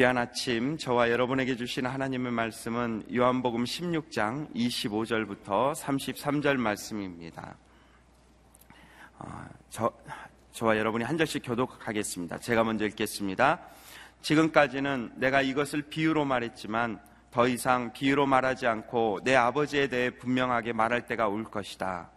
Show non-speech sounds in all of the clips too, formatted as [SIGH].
귀한 아침 저와 여러분에게 주신 하나님의 말씀은 요한복음 16장 25절부터 33절 말씀입니다. 어, 저, 저와 여러분이 한 절씩 교독하겠습니다. 제가 먼저 읽겠습니다. 지금까지는 내가 이것을 비유로 말했지만 더 이상 비유로 말하지 않고 내 아버지에 대해 분명하게 말할 때가 올 것이다.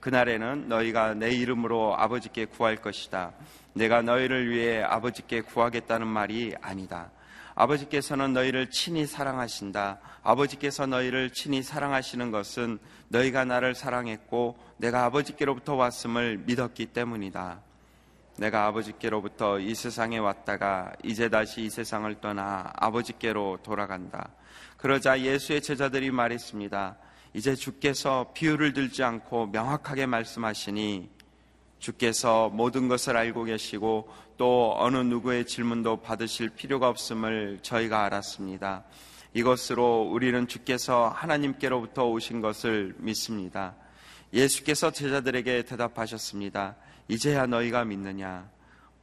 그날에는 너희가 내 이름으로 아버지께 구할 것이다. 내가 너희를 위해 아버지께 구하겠다는 말이 아니다. 아버지께서는 너희를 친히 사랑하신다. 아버지께서 너희를 친히 사랑하시는 것은 너희가 나를 사랑했고 내가 아버지께로부터 왔음을 믿었기 때문이다. 내가 아버지께로부터 이 세상에 왔다가 이제 다시 이 세상을 떠나 아버지께로 돌아간다. 그러자 예수의 제자들이 말했습니다. 이제 주께서 비유를 들지 않고 명확하게 말씀하시니 주께서 모든 것을 알고 계시고 또 어느 누구의 질문도 받으실 필요가 없음을 저희가 알았습니다. 이것으로 우리는 주께서 하나님께로부터 오신 것을 믿습니다. 예수께서 제자들에게 대답하셨습니다. 이제야 너희가 믿느냐?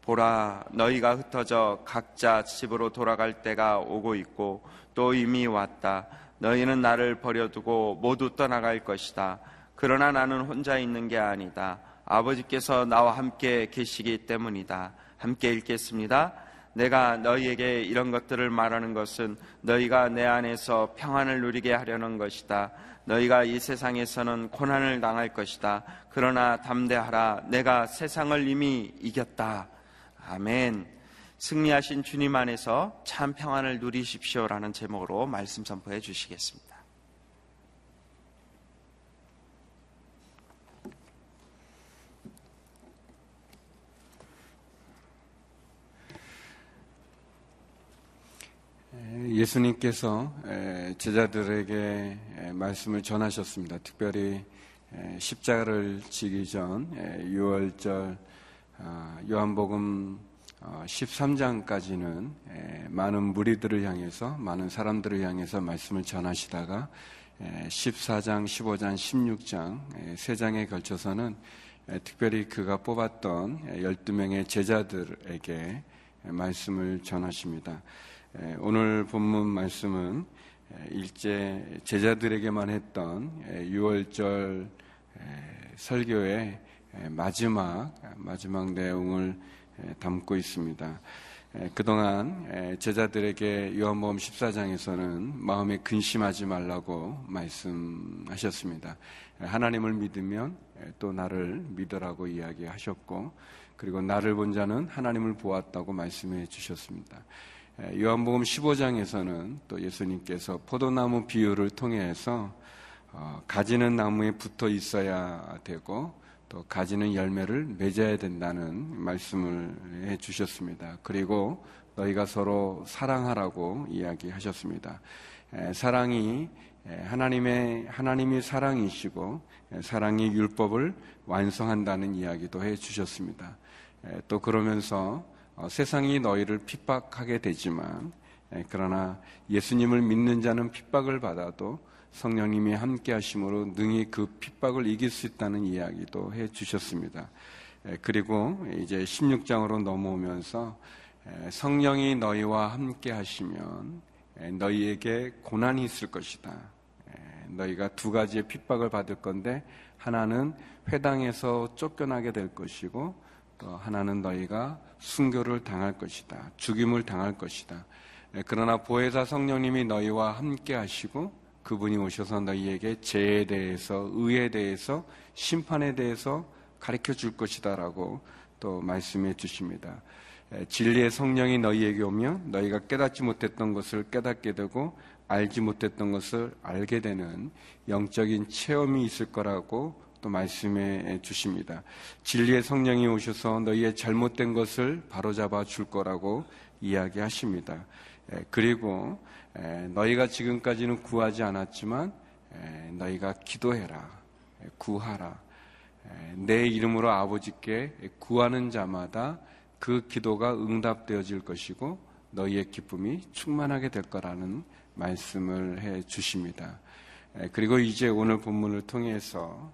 보라, 너희가 흩어져 각자 집으로 돌아갈 때가 오고 있고 또 이미 왔다. 너희는 나를 버려두고 모두 떠나갈 것이다. 그러나 나는 혼자 있는 게 아니다. 아버지께서 나와 함께 계시기 때문이다. 함께 읽겠습니다. 내가 너희에게 이런 것들을 말하는 것은 너희가 내 안에서 평안을 누리게 하려는 것이다. 너희가 이 세상에서는 고난을 당할 것이다. 그러나 담대하라. 내가 세상을 이미 이겼다. 아멘. 승리하신 주님 안에서 참 평안을 누리십시오라는 제목으로 말씀 선포해 주시겠습니다. 예수님께서 제자들에게 말씀을 전하셨습니다. 특별히 십자가를 지기 전 6월절 아, 요한복음 13장까지는 어, 많은 무리들을 향해서 많은 사람들을 향해서 말씀을 전하시다가 14장, 15장, 16장 세 장에 걸쳐서는 특별히 그가 뽑았던 12명의 제자들에게 말씀을 전하십니다. 오늘 본문 말씀은 일제 제자들에게만 했던 6월절 설교의 마지막 마지막 내용을 담고 있습니다. 그동안 제자들에게 요한복음 14장에서는 마음에 근심하지 말라고 말씀하셨습니다. 하나님을 믿으면 또 나를 믿으라고 이야기하셨고 그리고 나를 본 자는 하나님을 보았다고 말씀해 주셨습니다. 요한복음 15장에서는 또 예수님께서 포도나무 비유를 통해서 어, 가지는 나무에 붙어 있어야 되고 또 가지는 열매를 맺어야 된다는 말씀을 해 주셨습니다. 그리고 너희가 서로 사랑하라고 이야기하셨습니다. 사랑이 하나님의 하나님이 사랑이시고 사랑이 율법을 완성한다는 이야기도 해 주셨습니다. 또 그러면서 어, 세상이 너희를 핍박하게 되지만 그러나 예수님을 믿는 자는 핍박을 받아도 성령님이 함께 하심으로 능히 그 핍박을 이길 수 있다는 이야기도 해 주셨습니다. 그리고 이제 16장으로 넘어오면서 성령이 너희와 함께 하시면 너희에게 고난이 있을 것이다. 너희가 두 가지의 핍박을 받을 건데 하나는 회당에서 쫓겨나게 될 것이고 또 하나는 너희가 순교를 당할 것이다. 죽임을 당할 것이다. 그러나 보혜사 성령님이 너희와 함께 하시고 그분이 오셔서 너희에게 죄에 대해서, 의에 대해서, 심판에 대해서 가르쳐 줄 것이다라고 또 말씀해 주십니다. 진리의 성령이 너희에게 오면 너희가 깨닫지 못했던 것을 깨닫게 되고 알지 못했던 것을 알게 되는 영적인 체험이 있을 거라고 또 말씀해 주십니다. 진리의 성령이 오셔서 너희의 잘못된 것을 바로잡아 줄 거라고 이야기하십니다. 그리고 너희가 지금까지는 구하지 않았지만 너희가 기도해라, 구하라. 내 이름으로 아버지께 구하는 자마다 그 기도가 응답되어질 것이고 너희의 기쁨이 충만하게 될 거라는 말씀을 해 주십니다. 그리고 이제 오늘 본문을 통해서 어,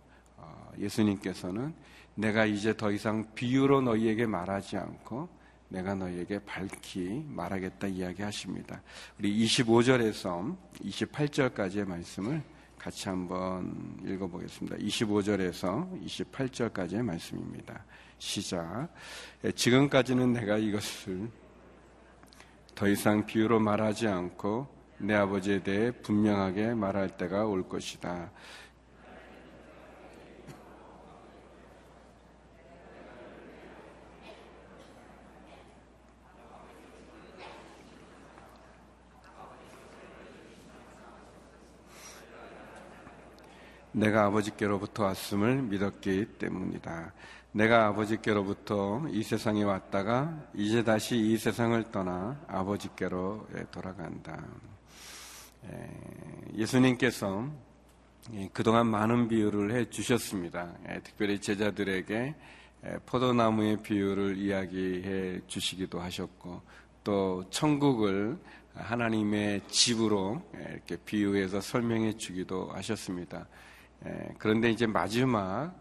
예수님께서는 내가 이제 더 이상 비유로 너희에게 말하지 않고 내가 너희에게 밝히 말하겠다 이야기하십니다. 우리 25절에서 28절까지의 말씀을 같이 한번 읽어보겠습니다. 25절에서 28절까지의 말씀입니다. 시작. 예, 지금까지는 내가 이것을 더 이상 비유로 말하지 않고 내 아버지에 대해 분명하게 말할 때가 올 것이다. 내가 아버지께로부터 왔음을 믿었기 때문이다. 내가 아버지께로부터 이 세상에 왔다가 이제 다시 이 세상을 떠나 아버지께로 돌아간다. 예수님께서 그동안 많은 비유를 해 주셨습니다. 특별히 제자들에게 포도나무의 비유를 이야기해 주시기도 하셨고 또 천국을 하나님의 집으로 이렇게 비유해서 설명해 주기도 하셨습니다. 그런데 이제 마지막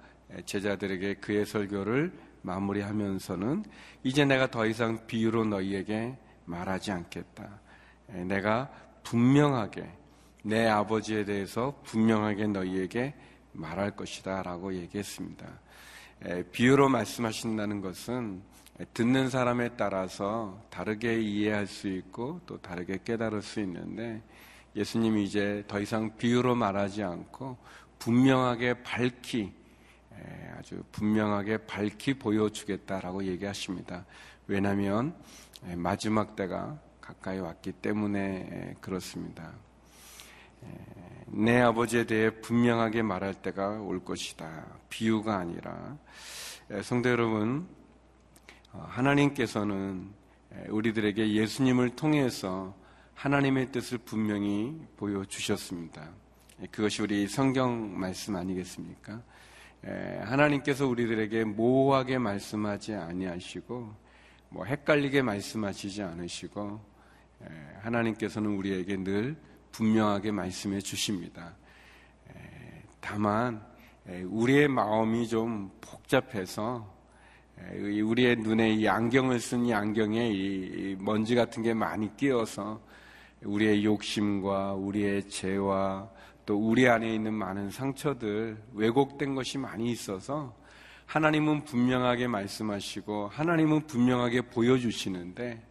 제자들에게 그의 설교를 마무리하면서는 이제 내가 더 이상 비유로 너희에게 말하지 않겠다. 내가 분명하게 내 아버지에 대해서 분명하게 너희에게 말할 것이다 라고 얘기했습니다. 비유로 말씀하신다는 것은 듣는 사람에 따라서 다르게 이해할 수 있고 또 다르게 깨달을 수 있는데 예수님이 이제 더 이상 비유로 말하지 않고 분명하게 밝히 아주 분명하게 밝히 보여주겠다라고 얘기하십니다. 왜냐하면 마지막 때가 가까이 왔기 때문에 그렇습니다. 내 아버지에 대해 분명하게 말할 때가 올 것이다. 비유가 아니라 성도 여러분 어, 하나님께서는 우리들에게 예수님을 통해서 하나님의 뜻을 분명히 보여주셨습니다. 그것이 우리 성경 말씀 아니겠습니까? 하나님께서 우리들에게 모호하게 말씀하지 아니하시고 뭐 헷갈리게 말씀하시지 않으시고 하나님께서는 우리에게 늘 분명하게 말씀해 주십니다. 다만 우리의 마음이 좀 복잡해서 우리의 눈에 이 안경을 쓴 이 안경에 이 먼지 같은 게 많이 끼어서 우리의 욕심과 우리의 죄와 또 우리 안에 있는 많은 상처들, 왜곡된 것이 많이 있어서 하나님은 분명하게 말씀하시고 하나님은 분명하게 보여주시는데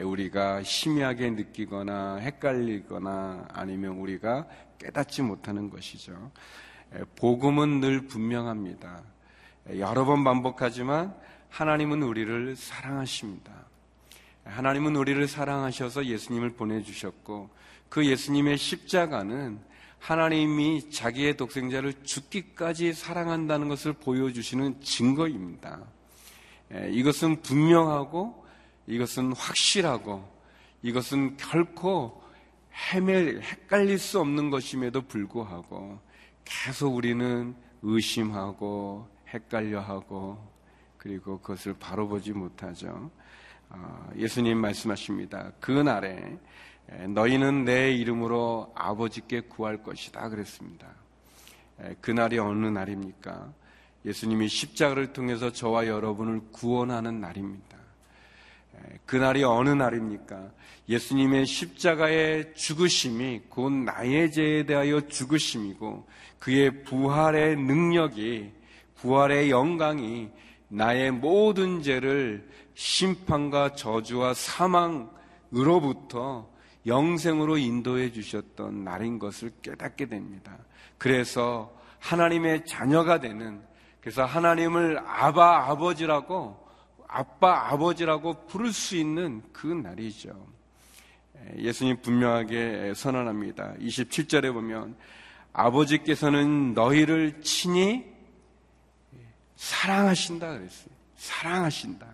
우리가 심하게 느끼거나 헷갈리거나 아니면 우리가 깨닫지 못하는 것이죠. 복음은 늘 분명합니다. 여러 번 반복하지만 하나님은 우리를 사랑하십니다. 하나님은 우리를 사랑하셔서 예수님을 보내주셨고 그 예수님의 십자가는 하나님이 자기의 독생자를 죽기까지 사랑한다는 것을 보여주시는 증거입니다. 이것은 분명하고 이것은 확실하고 이것은 결코 헤맬, 헷갈릴 수 없는 것임에도 불구하고 계속 우리는 의심하고 헷갈려하고 그리고 그것을 바로 보지 못하죠. 아, 예수님 말씀하십니다. 그 날에 너희는 내 이름으로 아버지께 구할 것이다 그랬습니다. 그날이 어느 날입니까? 예수님이 십자가를 통해서 저와 여러분을 구원하는 날입니다. 그날이 어느 날입니까? 예수님의 십자가의 죽으심이 곧 나의 죄에 대하여 죽으심이고 그의 부활의 능력이 부활의 영광이 나의 모든 죄를 심판과 저주와 사망으로부터 영생으로 인도해 주셨던 날인 것을 깨닫게 됩니다. 그래서 하나님의 자녀가 되는 그래서 하나님을 아바 아버지라고 아빠 아버지라고 부를 수 있는 그 날이죠. 예수님 분명하게 선언합니다. 27절에 보면 아버지께서는 너희를 친히 사랑하신다 그랬어요. 사랑하신다.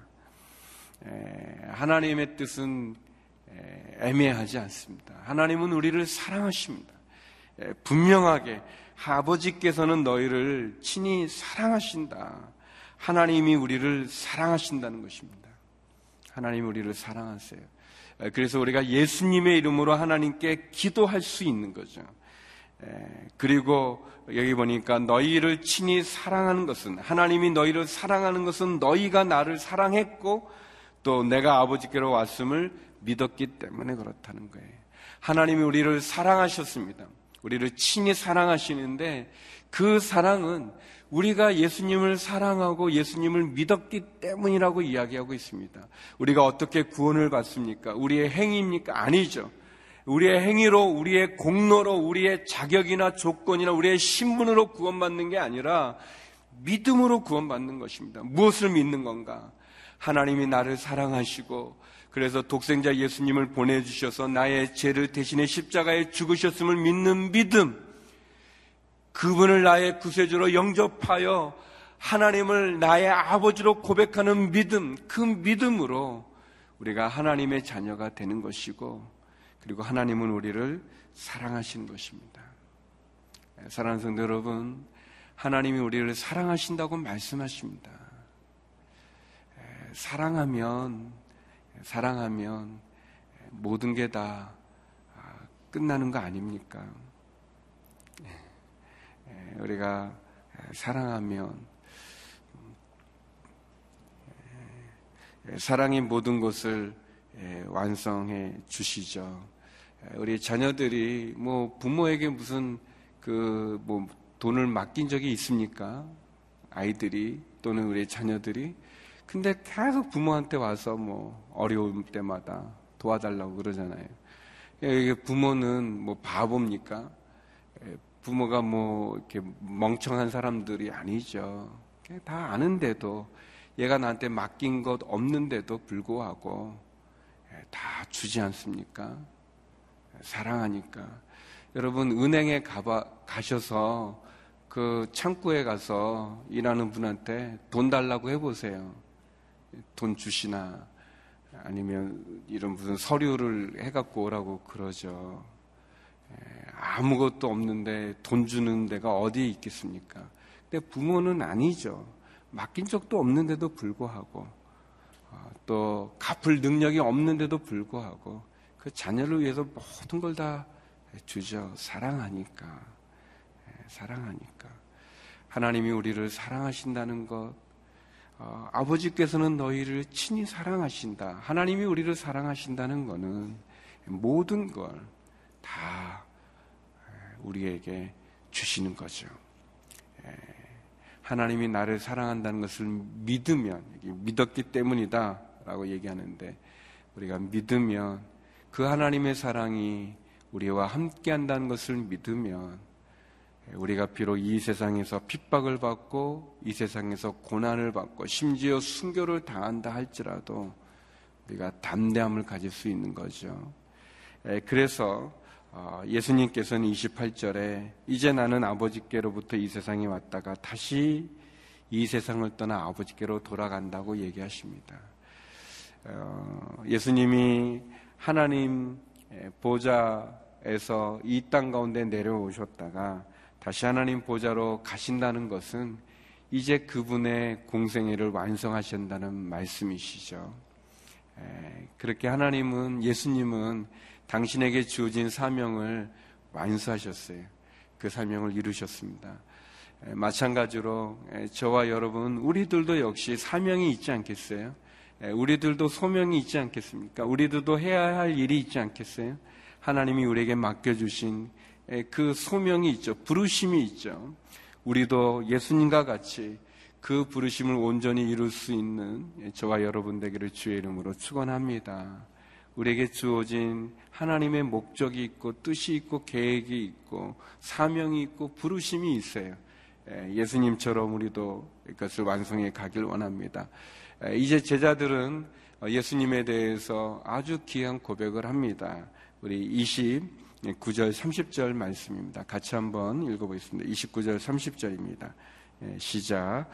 하나님의 뜻은 애매하지 않습니다. 하나님은 우리를 사랑하십니다. 분명하게 아버지께서는 너희를 친히 사랑하신다. 하나님이 우리를 사랑하신다는 것입니다. 하나님 우리를 사랑하세요. 그래서 우리가 예수님의 이름으로 하나님께 기도할 수 있는 거죠. 그리고 여기 보니까 너희를 친히 사랑하는 것은 하나님이 너희를 사랑하는 것은 너희가 나를 사랑했고 또 내가 아버지께로 왔음을 믿었기 때문에 그렇다는 거예요. 하나님이 우리를 사랑하셨습니다. 우리를 친히 사랑하시는데 그 사랑은 우리가 예수님을 사랑하고 예수님을 믿었기 때문이라고 이야기하고 있습니다. 우리가 어떻게 구원을 받습니까? 우리의 행위입니까? 아니죠. 우리의 행위로, 우리의 공로로, 우리의 자격이나 조건이나 우리의 신분으로 구원받는 게 아니라 믿음으로 구원받는 것입니다. 무엇을 믿는 건가? 하나님이 나를 사랑하시고 그래서 독생자 예수님을 보내주셔서 나의 죄를 대신해 십자가에 죽으셨음을 믿는 믿음. 그분을 나의 구세주로 영접하여 하나님을 나의 아버지로 고백하는 믿음. 그 믿음으로 우리가 하나님의 자녀가 되는 것이고 그리고 하나님은 우리를 사랑하신 것입니다. 사랑하는 성도 여러분, 하나님이 우리를 사랑하신다고 말씀하십니다. 사랑하면, 사랑하면 모든 게 다 끝나는 거 아닙니까? 우리가 사랑하면 사랑이 모든 것을 완성해 주시죠. 우리 자녀들이 뭐 부모에게 무슨 그 뭐 돈을 맡긴 적이 있습니까? 아이들이 또는 우리 자녀들이 근데 계속 부모한테 와서 뭐 어려울 때마다 도와달라고 그러잖아요. 이게 부모는 뭐 바보입니까? 부모가 뭐 이렇게 멍청한 사람들이 아니죠. 다 아는데도 얘가 나한테 맡긴 것 없는데도 불구하고 다 주지 않습니까? 사랑하니까. 여러분, 은행에 가봐, 가셔서 그 창구에 가서 일하는 분한테 돈 달라고 해보세요. 돈 주시나 아니면 이런 무슨 서류를 해갖고 오라고 그러죠. 아무것도 없는데 돈 주는 데가 어디에 있겠습니까? 근데 부모는 아니죠. 맡긴 적도 없는데도 불구하고 어, 또 갚을 능력이 없는데도 불구하고 그 자녀를 위해서 모든 걸 다 주죠. 사랑하니까. 예, 사랑하니까. 하나님이 우리를 사랑하신다는 것, 어, 아버지께서는 너희를 친히 사랑하신다. 하나님이 우리를 사랑하신다는 것은 모든 걸 다 우리에게 주시는 거죠. 예, 하나님이 나를 사랑한다는 것을 믿으면, 믿었기 때문이다. 라고 얘기하는데, 우리가 믿으면 그 하나님의 사랑이 우리와 함께 한다는 것을 믿으면 우리가 비록 이 세상에서 핍박을 받고 이 세상에서 고난을 받고 심지어 순교를 당한다 할지라도 우리가 담대함을 가질 수 있는 거죠. 그래서 어, 예수님께서는 28절에 이제 나는 아버지께로부터 이 세상에 왔다가 다시 이 세상을 떠나 아버지께로 돌아간다고 얘기하십니다. 어, 예수님이 하나님 보좌에서 이 땅 가운데 내려오셨다가 다시 하나님 보좌로 가신다는 것은 이제 그분의 공생애를 완성하신다는 말씀이시죠. 그렇게 하나님은 예수님은 당신에게 주어진 사명을 완수하셨어요. 그 사명을 이루셨습니다. 마찬가지로 저와 여러분 우리들도 역시 사명이 있지 않겠어요? 예, 우리들도 소명이 있지 않겠습니까? 우리들도 해야 할 일이 있지 않겠어요? 하나님이 우리에게 맡겨주신 예, 그 소명이 있죠. 부르심이 있죠. 우리도 예수님과 같이 그 부르심을 온전히 이룰 수 있는 예, 저와 여러분 되기를 주의 이름으로 축원합니다. 우리에게 주어진 하나님의 목적이 있고 뜻이 있고 계획이 있고 사명이 있고 부르심이 있어요. 예수님처럼 우리도 이것을 완성해 가길 원합니다. 이제 제자들은 예수님에 대해서 아주 귀한 고백을 합니다. 우리 29절 30절 말씀입니다. 같이 한번 읽어보겠습니다. 29절 30절입니다. 시작.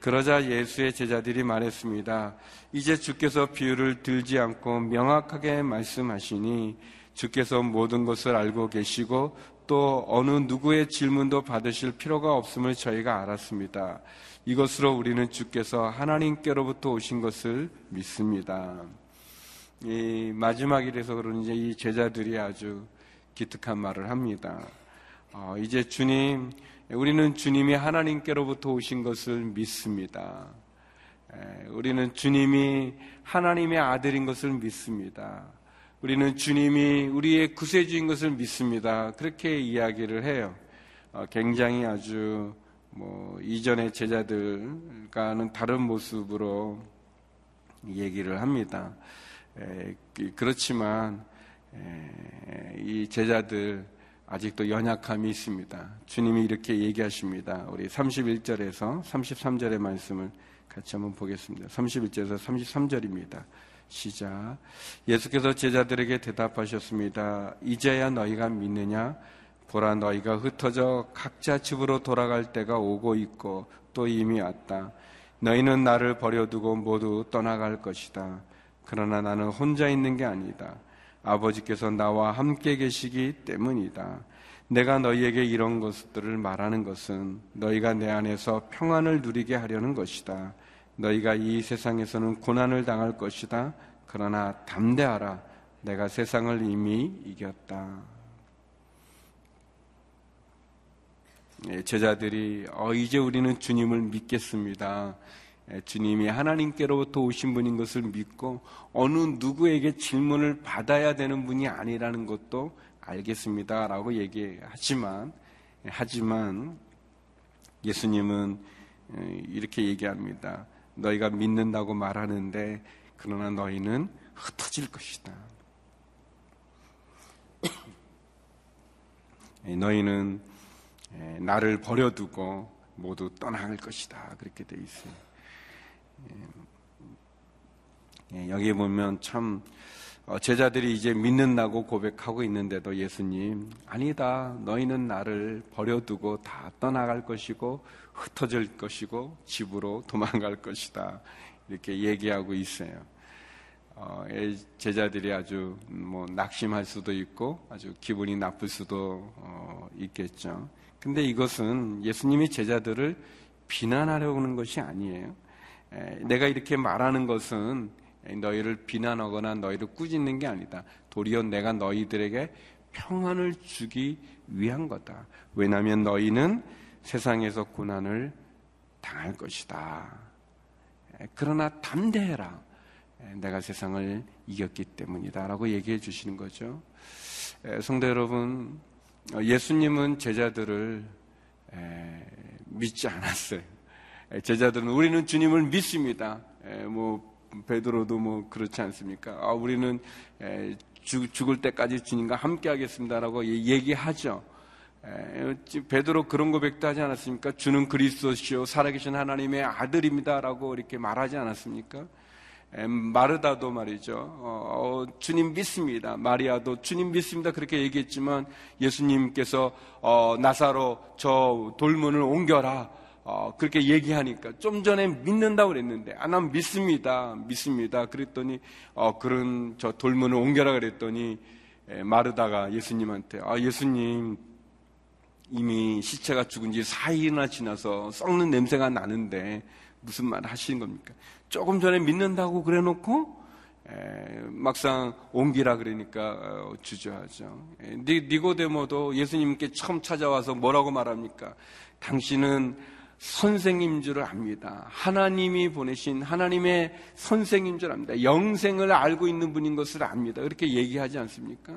그러자 예수의 제자들이 말했습니다. 이제 주께서 비유를 들지 않고 명확하게 말씀하시니 주께서 모든 것을 알고 계시고 또 어느 누구의 질문도 받으실 필요가 없음을 저희가 알았습니다. 이것으로 우리는 주께서 하나님께로부터 오신 것을 믿습니다. 이 마지막이라서 그런지 이 제자들이 아주 기특한 말을 합니다. 어, 이제 주님, 우리는 주님이 하나님께로부터 오신 것을 믿습니다. 우리는 주님이 하나님의 아들인 것을 믿습니다. 우리는 주님이 우리의 구세주인 것을 믿습니다. 그렇게 이야기를 해요. 어, 굉장히 아주 뭐 이전의 제자들과는 다른 모습으로 얘기를 합니다. 그렇지만 이 제자들 아직도 연약함이 있습니다. 주님이 이렇게 얘기하십니다. 우리 31절에서 33절의 말씀을 같이 한번 보겠습니다. 31절에서 33절입니다. 시작. 예수께서 제자들에게 대답하셨습니다. 이제야 너희가 믿느냐? 보라 너희가 흩어져 각자 집으로 돌아갈 때가 오고 있고 또 이미 왔다. 너희는 나를 버려두고 모두 떠나갈 것이다. 그러나 나는 혼자 있는 게 아니다. 아버지께서 나와 함께 계시기 때문이다. 내가 너희에게 이런 것들을 말하는 것은 너희가 내 안에서 평안을 누리게 하려는 것이다. 너희가 이 세상에서는 고난을 당할 것이다. 그러나 담대하라. 내가 세상을 이미 이겼다. 예, 제자들이 어, 이제 우리는 주님을 믿겠습니다. 예, 주님이 하나님께로부터 오신 분인 것을 믿고 어느 누구에게 질문을 받아야 되는 분이 아니라는 것도 알겠습니다라고 얘기하지만 하지만 예수님은 예, 이렇게 얘기합니다. 너희가 믿는다고 말하는데 그러나 너희는 흩어질 것이다. [COUGHS] 너희는 나를 버려두고 모두 떠나갈 것이다. 그렇게 돼 있어요. 여기 보면 참 어, 제자들이 이제 믿는다고 고백하고 있는데도 예수님 아니다 너희는 나를 버려두고 다 떠나갈 것이고 흩어질 것이고 집으로 도망갈 것이다 이렇게 얘기하고 있어요. 어, 제자들이 아주 뭐 낙심할 수도 있고 아주 기분이 나쁠 수도 어, 있겠죠. 근데 이것은 예수님이 제자들을 비난하려고 하는 것이 아니에요. 에, 내가 이렇게 말하는 것은 너희를 비난하거나 너희를 꾸짖는 게 아니다. 도리어 내가 너희들에게 평안을 주기 위한 거다. 왜냐하면 너희는 세상에서 고난을 당할 것이다. 그러나 담대해라. 내가 세상을 이겼기 때문이다. 라고 얘기해 주시는 거죠. 성도 여러분, 예수님은 제자들을 믿지 않았어요. 제자들은 우리는 주님을 믿습니다. 뭐 베드로도 뭐 그렇지 않습니까? 아, 우리는 죽, 죽을 때까지 주님과 함께하겠습니다라고 얘기하죠. 베드로 그런 고백도 하지 않았습니까? 주는 그리스도시요 살아계신 하나님의 아들입니다라고 이렇게 말하지 않았습니까? 마르다도 말이죠. 어, 어, 주님 믿습니다. 마리아도 주님 믿습니다. 그렇게 얘기했지만 예수님께서 어, 나사로 저 돌문을 옮겨라. 어, 그렇게 얘기하니까 좀 전에 믿는다고 그랬는데 아, 난 믿습니다. 믿습니다. 그랬더니 어, 그런 저 돌문을 옮겨라 그랬더니 에, 마르다가 예수님한테 아 예수님 이미 시체가 죽은 지 4일이나 지나서 썩는 냄새가 나는데 무슨 말 하시는 겁니까? 조금 전에 믿는다고 그래 놓고 막상 옮기라 그러니까 어, 주저하죠. 니, 니고데모도 예수님께 처음 찾아와서 뭐라고 말합니까? 당신은 선생님 줄 압니다. 하나님이 보내신 하나님의 선생님 줄 압니다. 영생을 알고 있는 분인 것을 압니다. 그렇게 얘기하지 않습니까?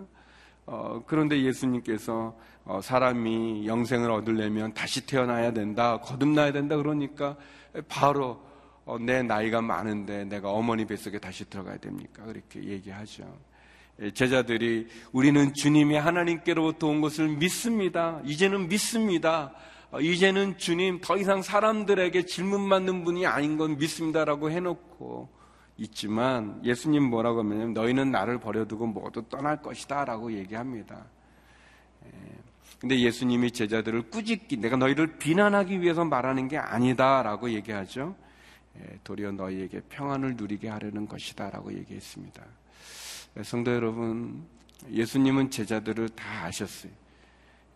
어, 그런데 예수님께서 어, 사람이 영생을 얻으려면 다시 태어나야 된다, 거듭나야 된다 그러니까 바로 어, 내 나이가 많은데 내가 어머니 뱃속에 다시 들어가야 됩니까? 그렇게 얘기하죠. 예, 제자들이 우리는 주님이 하나님께로부터 온 것을 믿습니다. 이제는 믿습니다. 어, 이제는 주님 더 이상 사람들에게 질문 받는 분이 아닌 건 믿습니다라고 해놓고 있지만 예수님 뭐라고 하면 너희는 나를 버려두고 모두 떠날 것이다 라고 얘기합니다. 예, 근데 예수님이 제자들을 꾸짖기, 내가 너희를 비난하기 위해서 말하는 게 아니다 라고 얘기하죠. 예, 도리어 너희에게 평안을 누리게 하려는 것이다 라고 얘기했습니다. 예, 성도 여러분, 예수님은 제자들을 다 아셨어요.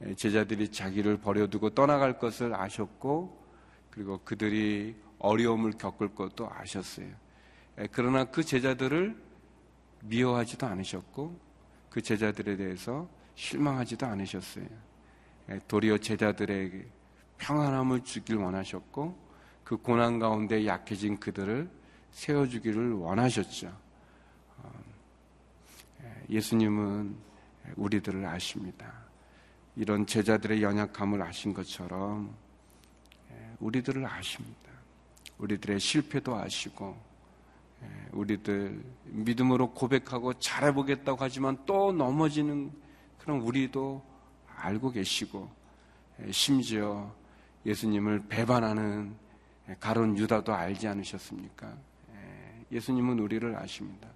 예, 제자들이 자기를 버려두고 떠나갈 것을 아셨고, 그리고 그들이 어려움을 겪을 것도 아셨어요. 그러나 그 제자들을 미워하지도 않으셨고, 그 제자들에 대해서 실망하지도 않으셨어요. 도리어 제자들에게 평안함을 주길 원하셨고, 그 고난 가운데 약해진 그들을 세워주기를 원하셨죠. 어, 예수님은 우리들을 아십니다. 이런 제자들의 연약함을 아신 것처럼 우리들을 아십니다. 우리들의 실패도 아시고 우리들 믿음으로 고백하고 잘해보겠다고 하지만 또 넘어지는 그런 우리도 알고 계시고 심지어 예수님을 배반하는 가론 유다도 알지 않으셨습니까? 예수님은 우리를 아십니다.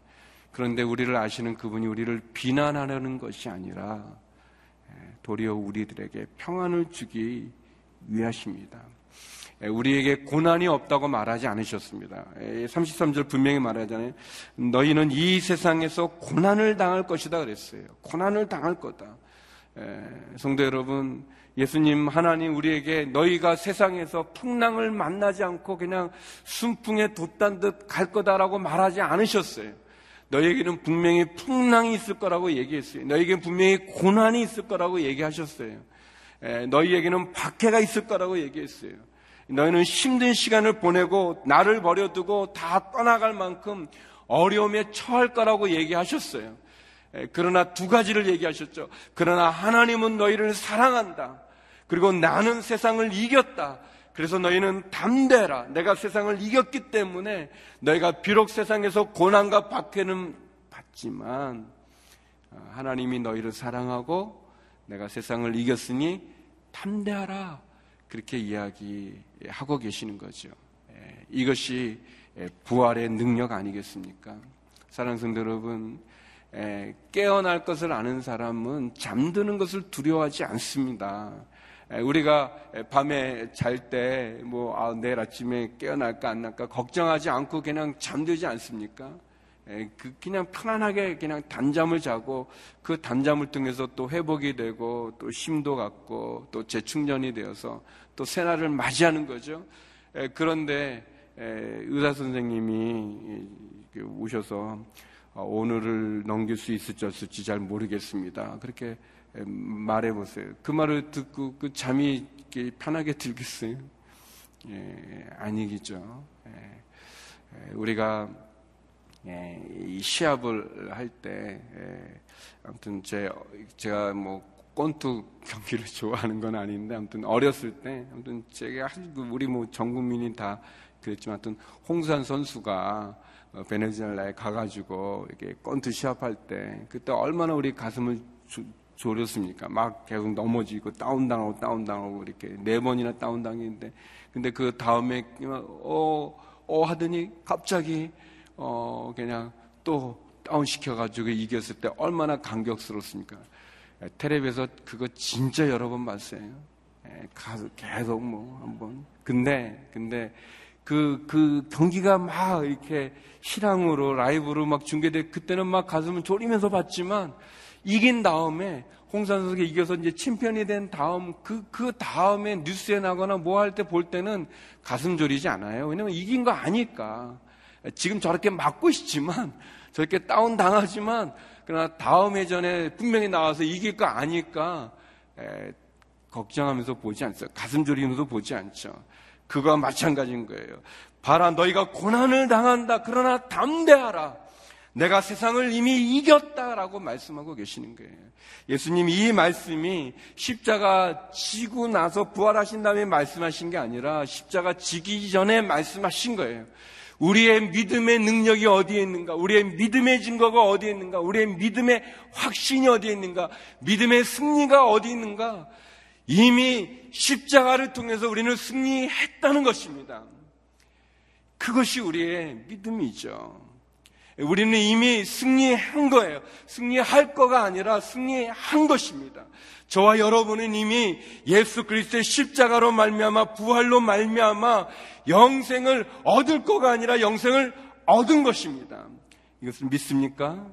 그런데 우리를 아시는 그분이 우리를 비난하려는 것이 아니라 도리어 우리들에게 평안을 주기 위하십니다. 우리에게 고난이 없다고 말하지 않으셨습니다. 33절 분명히 말하잖아요. 너희는 이 세상에서 고난을 당할 것이다 그랬어요. 고난을 당할 거다. 성도 여러분, 예수님 하나님 우리에게 너희가 세상에서 풍랑을 만나지 않고 그냥 순풍에 돛단 듯 갈 거다라고 말하지 않으셨어요. 너희에게는 분명히 풍랑이 있을 거라고 얘기했어요. 너희에게는 분명히 고난이 있을 거라고 얘기하셨어요. 너희에게는 박해가 있을 거라고 얘기했어요. 너희는 힘든 시간을 보내고 나를 버려두고 다 떠나갈 만큼 어려움에 처할 거라고 얘기하셨어요. 그러나 두 가지를 얘기하셨죠. 그러나 하나님은 너희를 사랑한다. 그리고 나는 세상을 이겼다. 그래서 너희는 담대라. 내가 세상을 이겼기 때문에 너희가 비록 세상에서 고난과 박해는 받지만 어, 하나님이 너희를 사랑하고 내가 세상을 이겼으니 담대하라. 그렇게 이야기하고 계시는 거죠. 예, 이것이 예, 부활의 능력 아니겠습니까? 사랑하는 여러분, 예, 깨어날 것을 아는 사람은 잠드는 것을 두려워하지 않습니다. 우리가 밤에 잘 때 뭐 아, 내일 아침에 깨어날까 안 날까 걱정하지 않고 그냥 잠들지 않습니까? 그 그냥 편안하게 그냥 단잠을 자고 그 단잠을 통해서 또 회복이 되고 또 힘도 갖고 또 재충전이 되어서 또 새날을 맞이하는 거죠. 그런데 의사 선생님이 오셔서 어, 오늘을 넘길 수 있을지 없을지 잘 모르겠습니다. 그렇게 말해 보세요. 그 말을 듣고 그 잠이 편하게 들겠어요? 예, 아니겠죠. 예, 우리가 예, 이 시합을 할 때, 예, 아무튼 제, 제가 뭐 권투 경기를 [LAUGHS] 좋아하는 건 아닌데, 아무튼 어렸을 때, 아무튼 제가 그 우리 뭐 전 국민이 다 그랬지만, 아무튼 홍산 선수가 어, 베네수엘라에 가가지고 이렇게 권투 시합할 때, 그때 얼마나 우리 가슴을 졸였습니까? 막 계속 넘어지고 다운당하고 다운당하고 이렇게 네 번이나 다운당했는데, 근데 그 다음에 어, 어 하더니 갑자기 어, 그냥 또 다운 시켜가지고 이겼을 때 얼마나 감격스럽습니까? 예, 텔레비에서 그거 진짜 여러 번 봤어요. 예, 가서 계속 뭐 한번. 근데, 근데 그, 그 경기가 막 이렇게 실황으로 라이브로 막 중계돼 그때는 막 가슴을 졸이면서 봤지만 이긴 다음에 홍산 선수가 이겨서 이제 챔피언이 된 다음 그, 그 다음에 뉴스에 나거나 뭐 할 때 볼 때는 가슴 졸이지 않아요. 왜냐면 이긴 거 아니까. 지금 저렇게 맞고 있지만 [LAUGHS] 저렇게 다운 당하지만 그러나 다음 회전에 분명히 나와서 이길 거 아니까 에, 걱정하면서 보지 않죠. 가슴 졸이면서 보지 않죠. 그거와 마찬가지인 거예요. 봐라 너희가 고난을 당한다. 그러나 담대하라. 내가 세상을 이미 이겼다라고 말씀하고 계시는 거예요. 예수님 이 말씀이 십자가 지고 나서 부활하신 다음에 말씀하신 게 아니라 십자가 지기 전에 말씀하신 거예요. 우리의 믿음의 능력이 어디에 있는가? 우리의 믿음의 증거가 어디에 있는가? 우리의 믿음의 확신이 어디에 있는가? 믿음의 승리가 어디 있는가? 이미 십자가를 통해서 우리는 승리했다는 것입니다. 그것이 우리의 믿음이죠. 우리는 이미 승리한 거예요. 승리할 거가 아니라 승리한 것입니다. 저와 여러분은 이미 예수 그리스도의 십자가로 말미암아 부활로 말미암아 영생을 얻을 거가 아니라 영생을 얻은 것입니다. 이것을 믿습니까?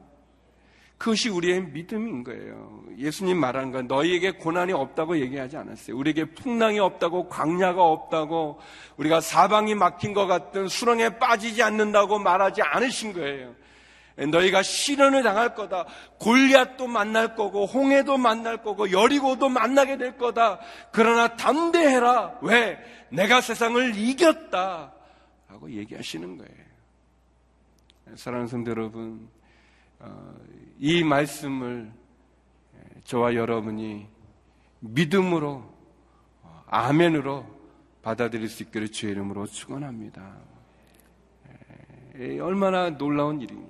그것이 우리의 믿음인 거예요. 예수님 말하는 건 너희에게 고난이 없다고 얘기하지 않았어요. 우리에게 풍랑이 없다고 광야가 없다고 우리가 사방이 막힌 것 같은 수렁에 빠지지 않는다고 말하지 않으신 거예요. 너희가 시련을 당할 거다. 골리앗도 만날 거고 홍해도 만날 거고 여리고도 만나게 될 거다. 그러나 담대해라. 왜? 내가 세상을 이겼다. 라고 얘기하시는 거예요. 사랑하는 성도 여러분, 어, 이 말씀을 저와 여러분이 믿음으로 어, 아멘으로 받아들일 수 있기를 주의 이름으로 축원합니다. 얼마나 놀라운 일이냐.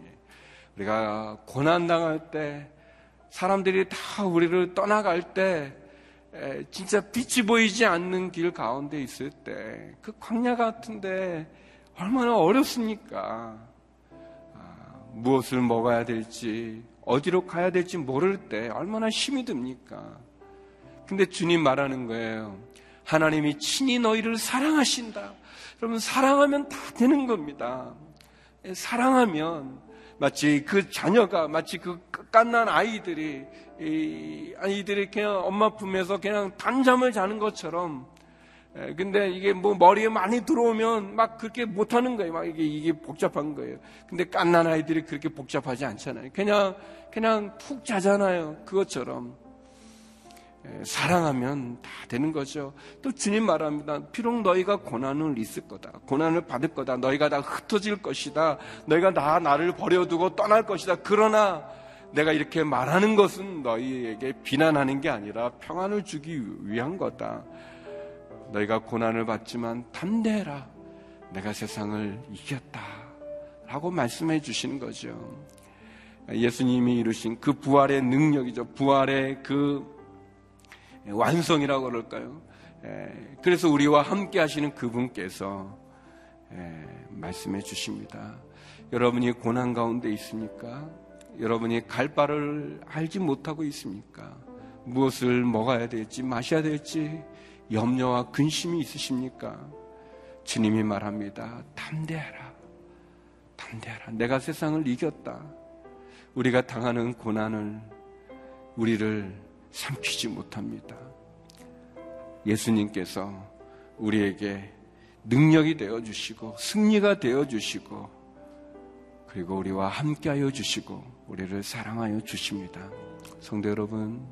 우리가 고난 당할 때 사람들이 다 우리를 떠나갈 때 진짜 빛이 보이지 않는 길 가운데 있을 때 그 광야 같은데 얼마나 어렵습니까? 아, 무엇을 먹어야 될지 어디로 가야 될지 모를 때 얼마나 힘이 듭니까? 근데 주님 말하는 거예요. 하나님이 친히 너희를 사랑하신다. 여러분 사랑하면 다 되는 겁니다. 사랑하면 마치 그 자녀가 마치 그 깐난 아이들이 이 아이들이 그냥 엄마 품에서 그냥 단잠을 자는 것처럼 근데 이게 뭐 머리에 많이 들어오면 막 그렇게 못하는 거예요. 막 이게 이게 복잡한 거예요. 근데 깐난 아이들이 그렇게 복잡하지 않잖아요. 그냥 그냥 푹 자잖아요. 그것처럼 사랑하면 다 되는 거죠. 또 주님 말합니다. 비록 너희가 고난을 있을 거다. 고난을 받을 거다. 너희가 다 흩어질 것이다. 너희가 다 나를 버려두고 떠날 것이다. 그러나 내가 이렇게 말하는 것은 너희에게 비난하는 게 아니라 평안을 주기 위한 거다. 너희가 고난을 받지만 담대해라. 내가 세상을 이겼다. 라고 말씀해 주시는 거죠. 예수님이 이루신 그 부활의 능력이죠. 부활의 그 완성이라고 그럴까요? 그래서 우리와 함께 하시는 그분께서 말씀해 주십니다. 여러분이 고난 가운데 있습니까? 여러분이 갈 바를 알지 못하고 있습니까? 무엇을 먹어야 될지 마셔야 될지 염려와 근심이 있으십니까? 주님이 말합니다. 담대하라. 담대하라. 내가 세상을 이겼다. 우리가 당하는 고난을 우리를 삼키지 못합니다. 예수님께서 우리에게 능력이 되어 주시고 승리가 되어 주시고 그리고 우리와 함께하여 주시고 우리를 사랑하여 주십니다. 성도 여러분,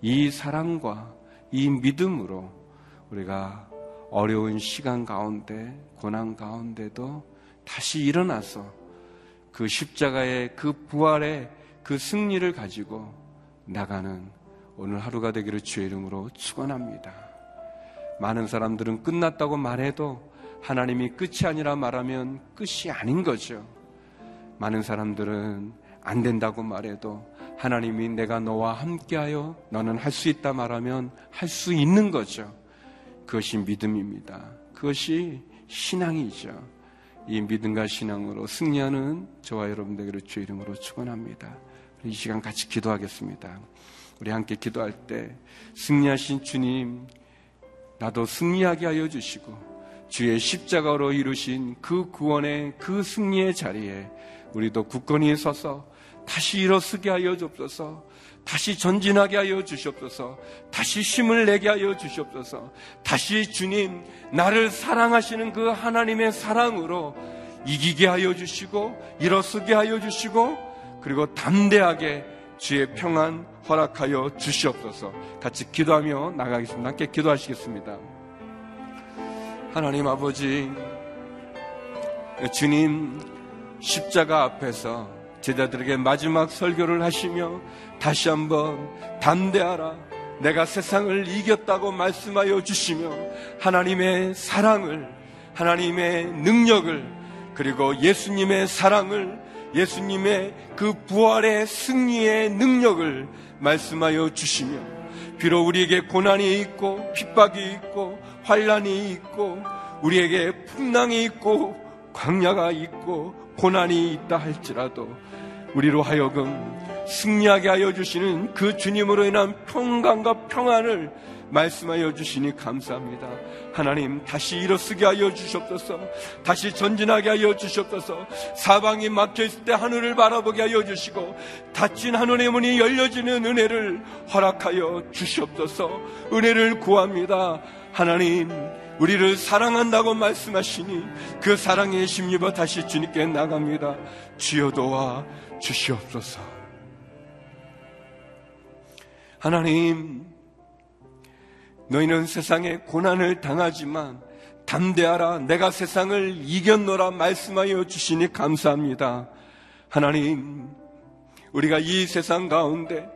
이 사랑과 이 믿음으로 우리가 어려운 시간 가운데 고난 가운데도 다시 일어나서 그 십자가의 그 부활의 그 승리를 가지고 나가는 오늘 하루가 되기를 주의 이름으로 축원합니다. 많은 사람들은 끝났다고 말해도 하나님이 끝이 아니라 말하면 끝이 아닌 거죠. 많은 사람들은 안 된다고 말해도 하나님이 내가 너와 함께하여 너는 할 수 있다 말하면 할 수 있는 거죠. 그것이 믿음입니다. 그것이 신앙이죠. 이 믿음과 신앙으로 승리하는 저와 여러분들에게 주의 이름으로 축원합니다. 이 시간 같이 기도하겠습니다. 우리 함께 기도할 때 승리하신 주님 나도 승리하게 하여 주시고 주의 십자가로 이루신 그 구원의 그 승리의 자리에 우리도 굳건히 서서 다시 일어서게 하여 주옵소서. 다시 전진하게 하여 주시옵소서. 다시 힘을 내게 하여 주시옵소서. 다시 주님 나를 사랑하시는 그 하나님의 사랑으로 이기게 하여 주시고 일어서게 하여 주시고 그리고 담대하게 주의 평안 허락하여 주시옵소서. 같이 기도하며 나가겠습니다. 함께 기도하시겠습니다. 하나님 아버지, 주님 십자가 앞에서 제자들에게 마지막 설교를 하시며 다시 한번 담대하라. 내가 세상을 이겼다고 말씀하여 주시며 하나님의 사랑을, 하나님의 능력을, 그리고 예수님의 사랑을 예수님의 그 부활의 승리의 능력을 말씀하여 주시며 비록 우리에게 고난이 있고 핍박이 있고 환란이 있고 우리에게 풍랑이 있고 광야가 있고 고난이 있다 할지라도 우리로 하여금 승리하게 하여 주시는 그 주님으로 인한 평강과 평안을 말씀하여 주시니 감사합니다. 하나님 다시 일어서게 하여 주시옵소서. 다시 전진하게 하여 주시옵소서. 사방이 막혀 있을 때 하늘을 바라보게 하여 주시고 닫힌 하늘의 문이 열려지는 은혜를 허락하여 주시옵소서. 은혜를 구합니다. 하나님 우리를 사랑한다고 말씀하시니 그 사랑에 힘입어 다시 주님께 나갑니다. 주여 도와 주시옵소서. 하나님, 너희는 세상에 고난을 당하지만 담대하라 내가 세상을 이겼노라 말씀하여 주시니 감사합니다. 하나님, 우리가 이 세상 가운데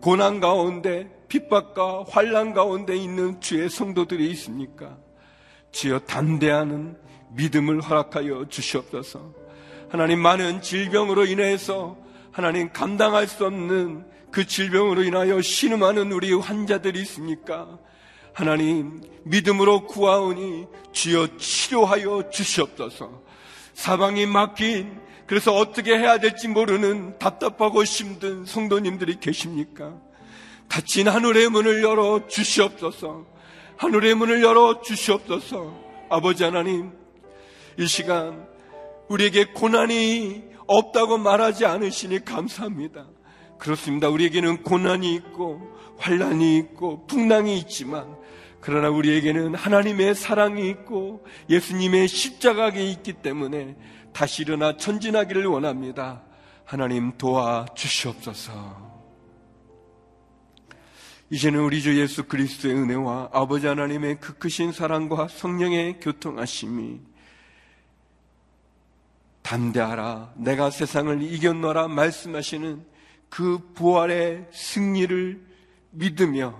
고난 가운데 핍박과 환란 가운데 있는 주의 성도들이 있습니까? 주여 담대하는 믿음을 허락하여 주시옵소서. 하나님 많은 질병으로 인해서 하나님 감당할 수 없는 그 질병으로 인하여 신음하는 우리 환자들이 있습니까? 하나님 믿음으로 구하오니 주여 치료하여 주시옵소서. 사방이 막힌 그래서 어떻게 해야 될지 모르는 답답하고 힘든 성도님들이 계십니까? 닫힌 하늘의 문을 열어 주시옵소서. 하늘의 문을 열어 주시옵소서. 아버지 하나님, 이 시간 우리에게 고난이 없다고 말하지 않으시니 감사합니다. 그렇습니다. 우리에게는 고난이 있고 환란이 있고 풍랑이 있지만 그러나 우리에게는 하나님의 사랑이 있고 예수님의 십자가가 있기 때문에 다시 일어나 전진하기를 원합니다. 하나님 도와 주시옵소서. 이제는 우리 주 예수 그리스도의 은혜와 아버지 하나님의 그 크신 사랑과 성령의 교통하심이 담대하라 내가 세상을 이겼노라 말씀하시는 그 부활의 승리를 믿으며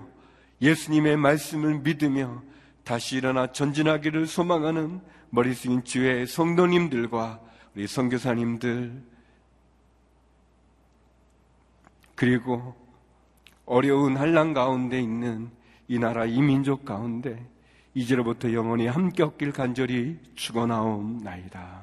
예수님의 말씀을 믿으며 다시 일어나 전진하기를 소망하는 머리 숙인 주의 성도님들과 우리 선교사님들 그리고 어려운 한란 가운데 있는 이 나라 이민족 가운데 이제로부터 영원히 함께 없길 간절히 축원하옵나이다.